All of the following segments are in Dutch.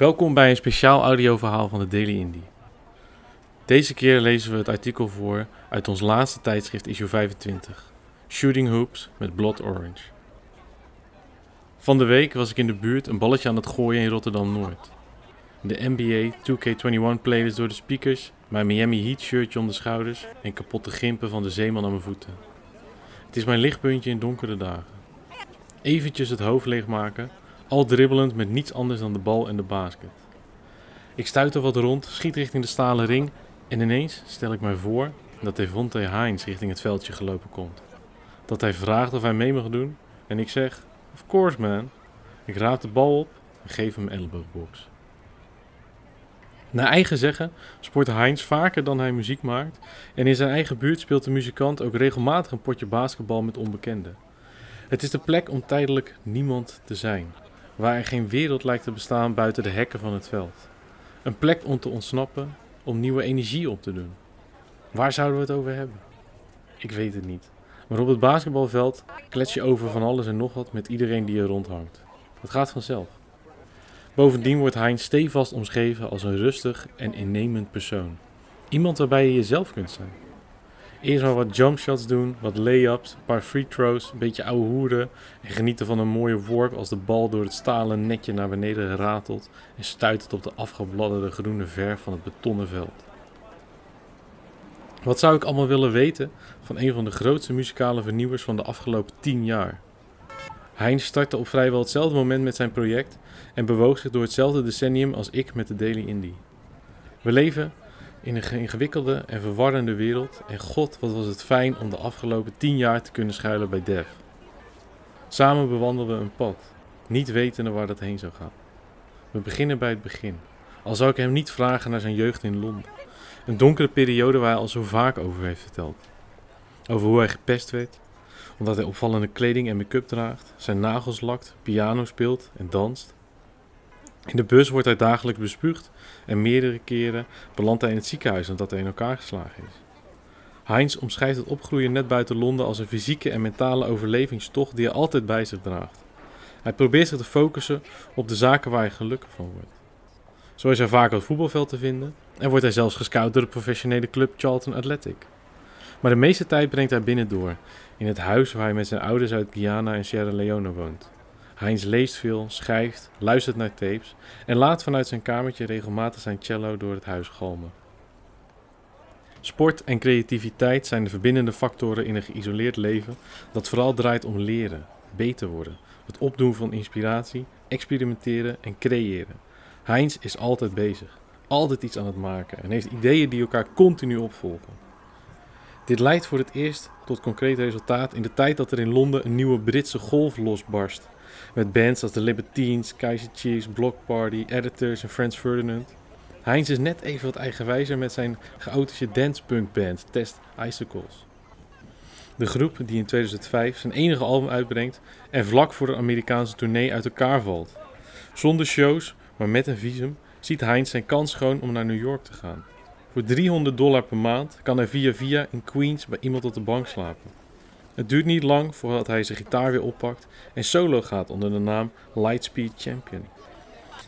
Welkom bij een speciaal audioverhaal van de Daily Indie. Deze keer lezen we het artikel voor uit ons laatste tijdschrift issue 25, Shooting Hoops met Blood Orange. Van de week was ik in de buurt een balletje aan het gooien in Rotterdam-Noord. De NBA 2K21 playlist door de speakers, mijn Miami Heat shirtje om de schouders en kapotte gimpen van de zeeman aan mijn voeten. Het is mijn lichtpuntje in donkere dagen. Eventjes het hoofd leegmaken al dribbelend met niets anders dan de bal en de basket. Ik stuit er wat rond, schiet richting de stalen ring en ineens stel ik mij voor dat Devontae Hines richting het veldje gelopen komt. Dat hij vraagt of hij mee mag doen en ik zeg, of course man. Ik raap de bal op en geef hem elleboogbox. Naar eigen zeggen sport Heinz vaker dan hij muziek maakt en in zijn eigen buurt speelt de muzikant ook regelmatig een potje basketbal met onbekenden. Het is de plek om tijdelijk niemand te zijn waar er geen wereld lijkt te bestaan buiten de hekken van het veld. Een plek om te ontsnappen, om nieuwe energie op te doen. Waar zouden we het over hebben? Ik weet het niet. Maar op het basketbalveld klets je over van alles en nog wat met iedereen die er rondhangt. Het gaat vanzelf. Bovendien wordt Heinz stevast omschreven als een rustig en innemend persoon. Iemand waarbij je jezelf kunt zijn. Eerst maar wat jumpshots doen, wat lay-ups, een paar free throws, een beetje ouwe hoeren en genieten van een mooie worp als de bal door het stalen netje naar beneden ratelt en stuitert op de afgebladderde groene verf van het betonnen veld. Wat zou ik allemaal willen weten van een van de grootste muzikale vernieuwers van de afgelopen 10 jaar? Heinz startte op vrijwel hetzelfde moment met zijn project en bewoog zich door hetzelfde decennium als ik met de Daily Indie. We leven in een ingewikkelde en verwarrende wereld. En god, wat was het fijn om de afgelopen tien jaar te kunnen schuilen bij Dev. Samen bewandelden we een pad, niet wetende waar dat heen zou gaan. We beginnen bij het begin. Al zou ik hem niet vragen naar zijn jeugd in Londen. Een donkere periode waar hij al zo vaak over heeft verteld. Over hoe hij gepest werd, omdat hij opvallende kleding en make-up draagt, zijn nagels lakt, piano speelt en danst. In de bus wordt hij dagelijks bespuugd en meerdere keren belandt hij in het ziekenhuis nadat hij in elkaar geslagen is. Heinz omschrijft het opgroeien net buiten Londen als een fysieke en mentale overlevingstocht die hij altijd bij zich draagt. Hij probeert zich te focussen op de zaken waar hij gelukkig van wordt. Zo is hij vaak op het voetbalveld te vinden en wordt hij zelfs gescout door de professionele club Charlton Athletic. Maar de meeste tijd brengt hij binnendoor, in het huis waar hij met zijn ouders uit Guyana en Sierra Leone woont. Heinz leest veel, schrijft, luistert naar tapes en laat vanuit zijn kamertje regelmatig zijn cello door het huis galmen. Sport en creativiteit zijn de verbindende factoren in een geïsoleerd leven dat vooral draait om leren, beter worden, het opdoen van inspiratie, experimenteren en creëren. Heinz is altijd bezig, altijd iets aan het maken en heeft ideeën die elkaar continu opvolgen. Dit leidt voor het eerst tot concreet resultaat in de tijd dat er in Londen een nieuwe Britse golf losbarst met bands als The Libertines, Kaiser Chiefs, Block Party, Editors en Franz Ferdinand. Heinz is net even wat eigenwijzer met zijn chaotische dancepunk band Test Icicles. De groep die in 2005 zijn enige album uitbrengt en vlak voor de Amerikaanse tournee uit elkaar valt. Zonder shows, maar met een visum, ziet Heinz zijn kans schoon om naar New York te gaan. Voor 300 dollar per maand kan hij via via in Queens bij iemand op de bank slapen. Het duurt niet lang voordat hij zijn gitaar weer oppakt en solo gaat onder de naam Lightspeed Champion.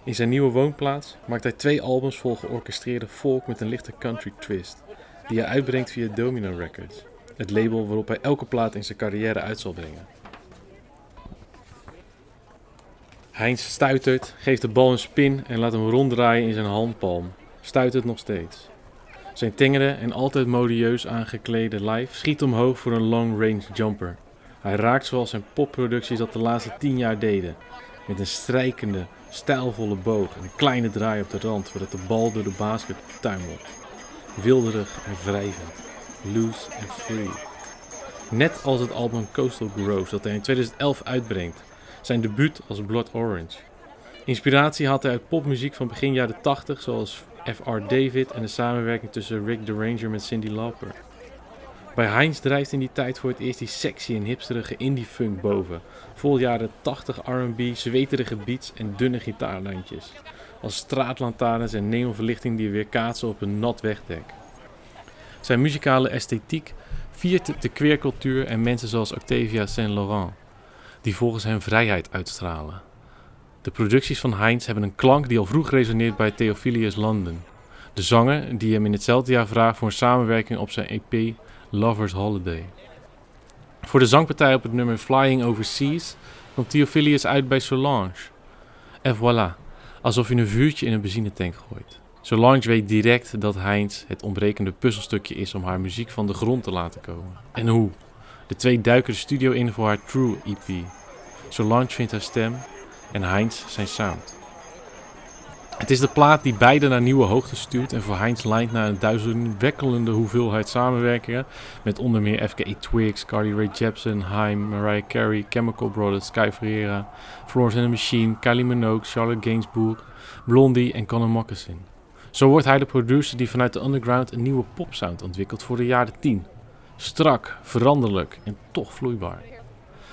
In zijn nieuwe woonplaats maakt hij twee albums vol georchestreerde folk met een lichte country twist, die hij uitbrengt via Domino Records, het label waarop hij elke plaat in zijn carrière uit zal brengen. Heinz stuitert, geeft de bal een spin en laat hem ronddraaien in zijn handpalm. Stuitert nog steeds. Zijn tengere en altijd modieus aangeklede lijf schiet omhoog voor een long-range jumper. Hij raakt zoals zijn popproducties dat de laatste tien jaar deden. Met een strijkende, stijlvolle boog en een kleine draai op de rand voordat de bal door de basket tuimelt. Wilderig en wrijvend. Loose and free. Net als het album Coastal Groves dat hij in 2011 uitbrengt. Zijn debuut als Blood Orange. Inspiratie had hij uit popmuziek van begin jaren 80 zoals F.R. David en de samenwerking tussen Rick the Ranger met Cindy Lauper. Bij Heinz drijft in die tijd voor het eerst die sexy en hipsterige indie-funk boven. Vol jaren 80 R&B, zweterige beats en dunne gitaarlijntjes. Als straatlantaarns en neonverlichting die weer kaatsen op een nat wegdek. Zijn muzikale esthetiek viert de queercultuur en mensen zoals Octavia Saint Laurent, die volgens hem vrijheid uitstralen. De producties van Heinz hebben een klank die al vroeg resoneert bij Theophilus London. De zanger die hem in hetzelfde jaar vraagt voor een samenwerking op zijn EP Lover's Holiday. Voor de zangpartij op het nummer Flying Overseas komt Theophilus uit bij Solange. En voilà, alsof je een vuurtje in een benzinetank gooit. Solange weet direct dat Heinz het ontbrekende puzzelstukje is om haar muziek van de grond te laten komen. En hoe? De twee duiken de studio in voor haar True EP. Solange vindt haar stem en Heinz zijn sound. Het is de plaat die beide naar nieuwe hoogte stuurt en voor Heinz lijnt naar een duizendwekkende hoeveelheid samenwerkingen met onder meer FKA Twigs, Carly Rae Jepsen, Haim, Mariah Carey, Chemical Brothers, Sky Ferreira, Florence and the Machine, Kylie Minogue, Charlotte Gainsbourg, Blondie en Conor Moccasin. Zo wordt hij de producer die vanuit de underground een nieuwe popsound ontwikkelt voor de jaren 10. Strak, veranderlijk en toch vloeibaar.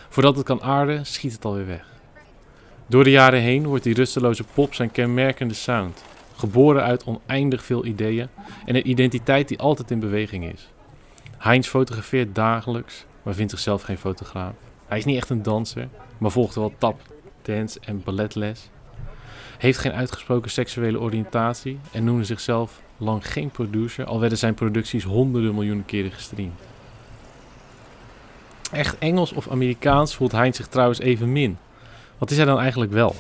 Voordat het kan aarden, schiet het alweer weg. Door de jaren heen wordt die rusteloze pop zijn kenmerkende sound. Geboren uit oneindig veel ideeën en een identiteit die altijd in beweging is. Heinz fotografeert dagelijks, maar vindt zichzelf geen fotograaf. Hij is niet echt een danser, maar volgt wel tap, dance en balletles. Heeft geen uitgesproken seksuele oriëntatie en noemde zichzelf lang geen producer, al werden zijn producties honderden miljoenen keren gestreamd. Echt Engels of Amerikaans voelt Heinz zich trouwens even min. Wat is hij dan eigenlijk wel?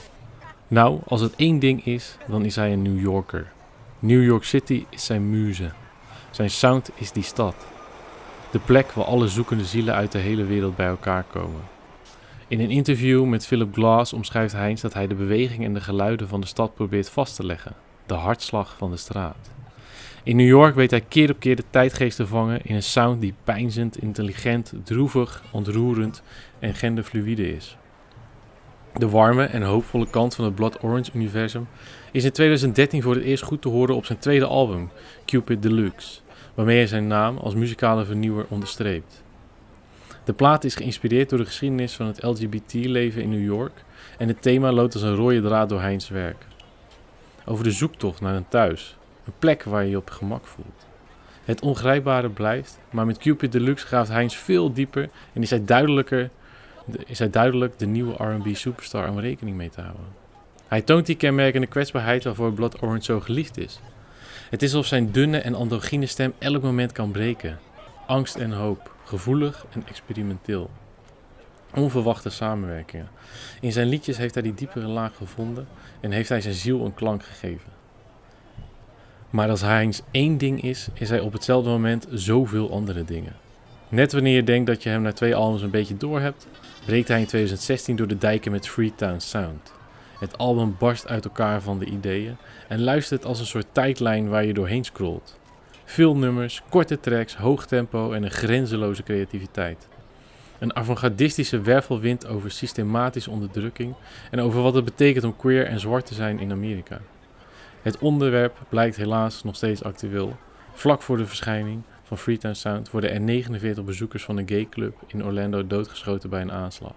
Nou, als het één ding is, dan is hij een New Yorker. New York City is zijn muze. Zijn sound is die stad. De plek waar alle zoekende zielen uit de hele wereld bij elkaar komen. In een interview met Philip Glass omschrijft Heinz dat hij de beweging en de geluiden van de stad probeert vast te leggen. De hartslag van de straat. In New York weet hij keer op keer de tijdgeest te vangen in een sound die pijnzend, intelligent, droevig, ontroerend en genderfluïde is. De warme en hoopvolle kant van het Blood Orange universum is in 2013 voor het eerst goed te horen op zijn tweede album, Cupid Deluxe, waarmee hij zijn naam als muzikale vernieuwer onderstreept. De plaat is geïnspireerd door de geschiedenis van het LGBT-leven in New York en het thema loopt als een rode draad door Heinz werk. Over de zoektocht naar een thuis, een plek waar je je op gemak voelt. Het ongrijpbare blijft, maar met Cupid Deluxe graaft Heinz veel dieper en is hij duidelijker is hij duidelijk de nieuwe R&B superstar om rekening mee te houden. Hij toont die kenmerkende kwetsbaarheid waarvoor Blood Orange zo geliefd is. Het is alsof zijn dunne en androgyne stem elk moment kan breken. Angst en hoop, gevoelig en experimenteel. Onverwachte samenwerkingen. In zijn liedjes heeft hij die diepere laag gevonden en heeft hij zijn ziel een klank gegeven. Maar als hij eens één ding is, is hij op hetzelfde moment zoveel andere dingen. Net wanneer je denkt dat je hem na twee albums een beetje door hebt, breekt hij in 2016 door de dijken met Freetown Sound. Het album barst uit elkaar van de ideeën en luistert als een soort tijdlijn waar je doorheen scrolt. Veel nummers, korte tracks, hoog tempo en een grenzeloze creativiteit. Een avant-gardistische wervelwind over systematische onderdrukking en over wat het betekent om queer en zwart te zijn in Amerika. Het onderwerp blijkt helaas nog steeds actueel, vlak voor de verschijning van Freetown Sound worden er 49 bezoekers van een gay club in Orlando doodgeschoten bij een aanslag.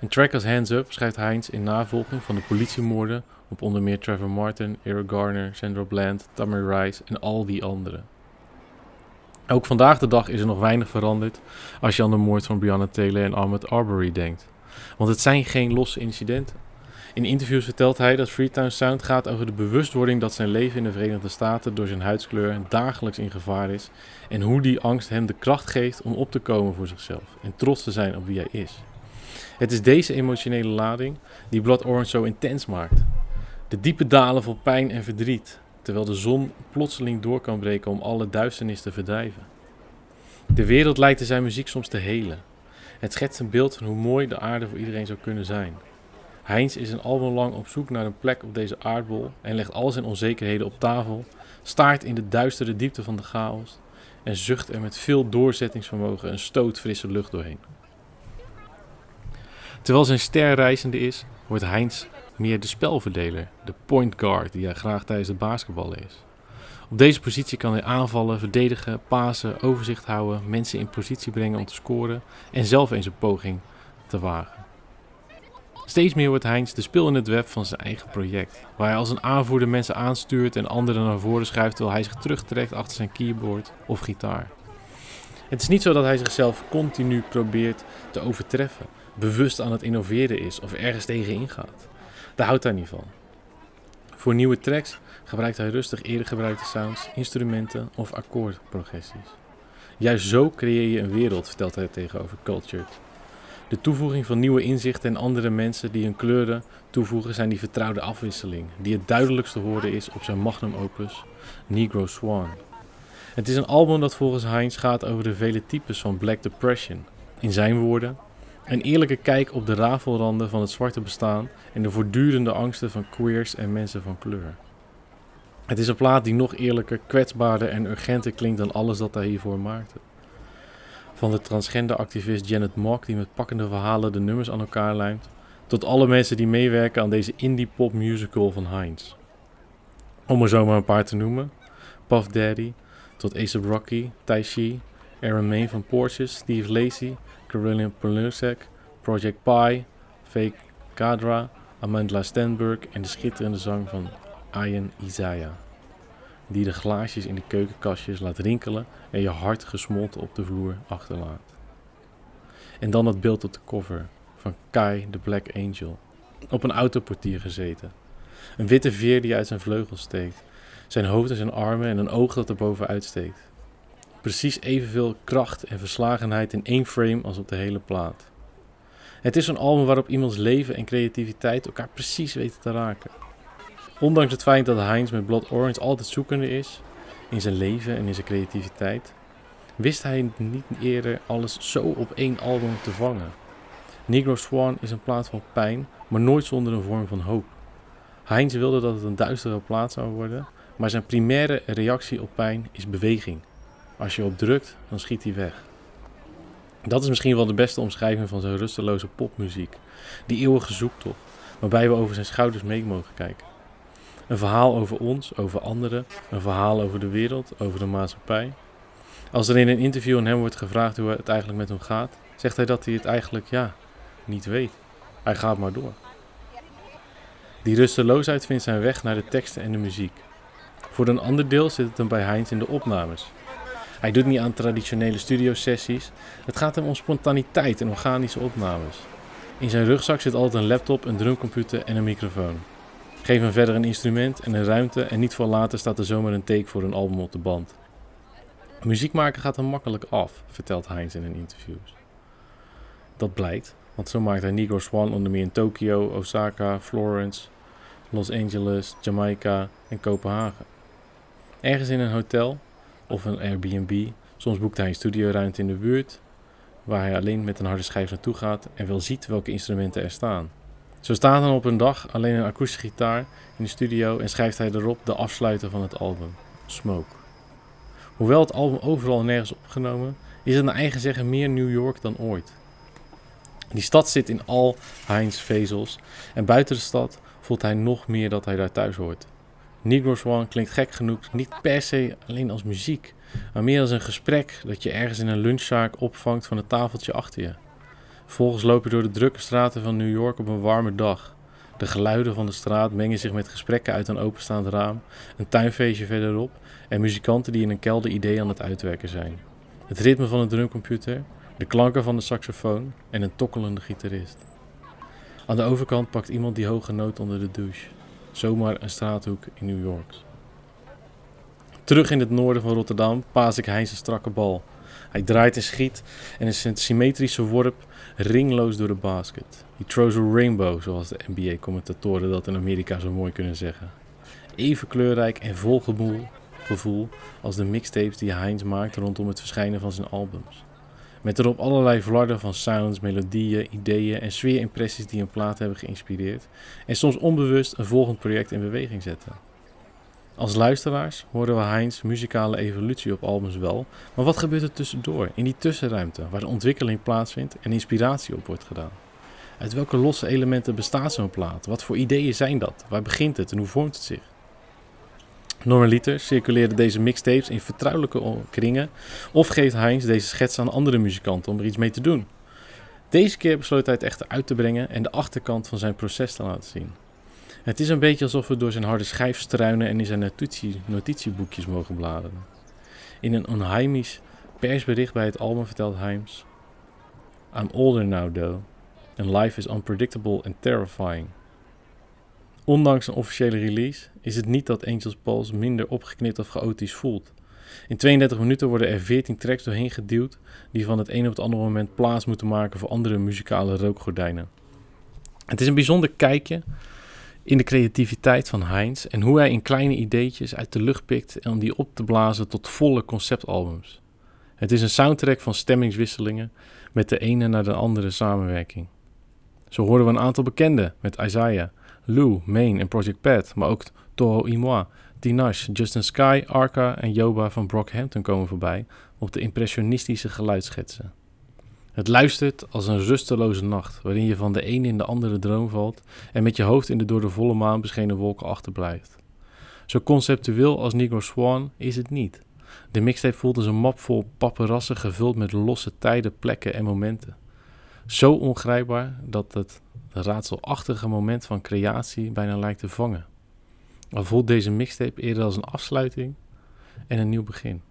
In track als Hands Up schrijft Heinz in navolging van de politiemoorden op onder meer Trevor Martin, Eric Garner, Sandra Bland, Tammy Rice en al die anderen. Ook vandaag de dag is er nog weinig veranderd als je aan de moord van Breonna Taylor en Ahmed Arbery denkt. Want het zijn geen losse incidenten. In interviews vertelt hij dat Freetown Sound gaat over de bewustwording dat zijn leven in de Verenigde Staten door zijn huidskleur dagelijks in gevaar is en hoe die angst hem de kracht geeft om op te komen voor zichzelf en trots te zijn op wie hij is. Het is deze emotionele lading die Blood Orange zo intens maakt. De diepe dalen vol pijn en verdriet, terwijl de zon plotseling door kan breken om alle duisternis te verdrijven. De wereld lijkt in zijn muziek soms te helen. Het schetst een beeld van hoe mooi de aarde voor iedereen zou kunnen zijn. Heinz is een album lang op zoek naar een plek op deze aardbol en legt al zijn onzekerheden op tafel, staart in de duistere diepte van de chaos en zucht er met veel doorzettingsvermogen een stoot frisse lucht doorheen. Terwijl zijn ster reizende is, wordt Heinz meer de spelverdeler, de point guard die hij graag tijdens het basketballen is. Op deze positie kan hij aanvallen, verdedigen, pasen, overzicht houden, mensen in positie brengen om te scoren en zelf eens een poging te wagen. Steeds meer wordt Heinz de spil in het web van zijn eigen project, waar hij als een aanvoerder mensen aanstuurt en anderen naar voren schuift terwijl hij zich terugtrekt achter zijn keyboard of gitaar. Het is niet zo dat hij zichzelf continu probeert te overtreffen, bewust aan het innoveren is of ergens tegen ingaat. Daar houdt hij niet van. Voor nieuwe tracks gebruikt hij rustig eerder gebruikte sounds, instrumenten of akkoordprogressies. Juist zo creëer je een wereld, vertelt hij tegenover Cultured. De toevoeging van nieuwe inzichten en andere mensen die hun kleuren toevoegen zijn die vertrouwde afwisseling, die het duidelijkst te horen is op zijn magnum opus Negro Swan. Het is een album dat volgens Heinz gaat over de vele types van Black Depression. In zijn woorden, een eerlijke kijk op de rafelranden van het zwarte bestaan en de voortdurende angsten van queers en mensen van kleur. Het is een plaat die nog eerlijker, kwetsbaarder en urgenter klinkt dan alles dat hij hiervoor maakte. Van de transgender activist Janet Mock die met pakkende verhalen de nummers aan elkaar lijmt, tot alle mensen die meewerken aan deze indie pop musical van Heinz. Om er zomaar een paar te noemen: Puff Daddy, tot Ace Rocky, Tai Chi, Aaron May van Porsches, Steve Lacey, Caroline Polensek, Project Pi, Fake Kadra, Amanda Stenberg en de schitterende zang van Ian Isaiah. Die de glaasjes in de keukenkastjes laat rinkelen en je hart gesmolten op de vloer achterlaat. En dan het beeld op de cover van Kai the Black Angel, op een autoportier gezeten. Een witte veer die uit zijn vleugels steekt, zijn hoofd en zijn armen en een oog dat er bovenuit steekt. Precies evenveel kracht en verslagenheid in één frame als op de hele plaat. Het is een album waarop iemands leven en creativiteit elkaar precies weten te raken. Ondanks het feit dat Heinz met Blood Orange altijd zoekende is in zijn leven en in zijn creativiteit, wist hij niet eerder alles zo op één album te vangen. Negro Swan is een plaat van pijn, maar nooit zonder een vorm van hoop. Heinz wilde dat het een duistere plaat zou worden, maar zijn primaire reactie op pijn is beweging. Als je op drukt, dan schiet hij weg. Dat is misschien wel de beste omschrijving van zijn rusteloze popmuziek. Die eeuwige zoektocht, waarbij we over zijn schouders mee mogen kijken. Een verhaal over ons, over anderen, een verhaal over de wereld, over de maatschappij. Als er in een interview aan hem wordt gevraagd hoe het eigenlijk met hem gaat, zegt hij dat hij het eigenlijk, ja, niet weet. Hij gaat maar door. Die rusteloosheid vindt zijn weg naar de teksten en de muziek. Voor een ander deel zit het hem bij Heinz in de opnames. Hij doet niet aan traditionele studiosessies. Het gaat hem om spontaniteit en organische opnames. In zijn rugzak zit altijd een laptop, een drumcomputer en een microfoon. Geef hem verder een instrument en een ruimte en niet veel later staat er zomaar een take voor een album op de band. Muziek maken gaat hem makkelijk af, vertelt Heinz in een interview. Dat blijkt, want zo maakt hij Negro Swan onder meer in Tokio, Osaka, Florence, Los Angeles, Jamaica en Kopenhagen. Ergens in een hotel of een Airbnb, soms boekt hij een studioruimte in de buurt waar hij alleen met een harde schijf naartoe gaat en wel ziet welke instrumenten er staan. Zo staat dan op een dag alleen een akoestische gitaar in de studio en schrijft hij erop de afsluiter van het album, Smoke. Hoewel het album overal nergens opgenomen, is het naar eigen zeggen meer New York dan ooit. Die stad zit in al Heinz vezels en buiten de stad voelt hij nog meer dat hij daar thuis hoort. Negro Swan klinkt gek genoeg niet per se alleen als muziek, maar meer als een gesprek dat je ergens in een lunchzaak opvangt van het tafeltje achter je. Vervolgens loop je door de drukke straten van New York op een warme dag. De geluiden van de straat mengen zich met gesprekken uit een openstaand raam, een tuinfeestje verderop en muzikanten die in een kelder idee aan het uitwerken zijn. Het ritme van een drumcomputer, de klanken van de saxofoon en een tokkelende gitarist. Aan de overkant pakt iemand die hoge noot onder de douche. Zomaar een straathoek in New York. Terug in het noorden van Rotterdam paas ik Heinz een strakke bal. Hij draait en schiet en is een symmetrische worp ringloos door de basket. He throws a rainbow, zoals de NBA-commentatoren dat in Amerika zo mooi kunnen zeggen. Even kleurrijk en vol gevoel als de mixtapes die Heinz maakt rondom het verschijnen van zijn albums. Met erop allerlei flarden van sounds, melodieën, ideeën en sfeerimpressies die een plaat hebben geïnspireerd en soms onbewust een volgend project in beweging zetten. Als luisteraars horen we Heinz muzikale evolutie op albums wel, maar wat gebeurt er tussendoor, in die tussenruimte waar de ontwikkeling plaatsvindt en inspiratie op wordt gedaan? Uit welke losse elementen bestaat zo'n plaat? Wat voor ideeën zijn dat? Waar begint het en hoe vormt het zich? Normaliter circuleren deze mixtapes in vertrouwelijke kringen of geeft Heinz deze schets aan andere muzikanten om er iets mee te doen. Deze keer besloot hij het echter uit te brengen en de achterkant van zijn proces te laten zien. Het is een beetje alsof we door zijn harde schijf struinen en in zijn notitie, notitieboekjes mogen bladeren. In een onheimisch persbericht bij het album vertelt Himes: I'm older now though. And life is unpredictable and terrifying. Ondanks een officiële release is het niet dat Angels Pulse minder opgeknipt of chaotisch voelt. In 32 minuten worden er 14 tracks doorheen geduwd die van het een op het andere moment plaats moeten maken voor andere muzikale rookgordijnen. Het is een bijzonder kijkje in de creativiteit van Heinz en hoe hij in kleine ideetjes uit de lucht pikt om die op te blazen tot volle conceptalbums. Het is een soundtrack van stemmingswisselingen met de ene naar de andere samenwerking. Zo horen we een aantal bekenden met Isaiah, Lou, Main en Project Pat, maar ook Toho Imoa, Tinashe, Justin Sky, Arca en Yoba van Brockhampton komen voorbij op de impressionistische geluidschetsen. Het luistert als een rusteloze nacht, waarin je van de ene in de andere droom valt en met je hoofd in de door de volle maan beschenen wolken achterblijft. Zo conceptueel als Negro Swan is het niet. De mixtape voelt als een map vol paperassen gevuld met losse tijden, plekken en momenten. Zo ongrijpbaar dat het raadselachtige moment van creatie bijna lijkt te vangen. Al voelt deze mixtape eerder als een afsluiting en een nieuw begin.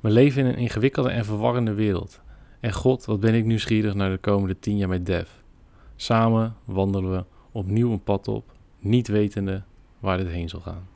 We leven in een ingewikkelde en verwarrende wereld. En God, wat ben ik nieuwsgierig naar de komende tien jaar met Dev. Samen wandelen we opnieuw een pad op, niet wetende waar dit heen zal gaan.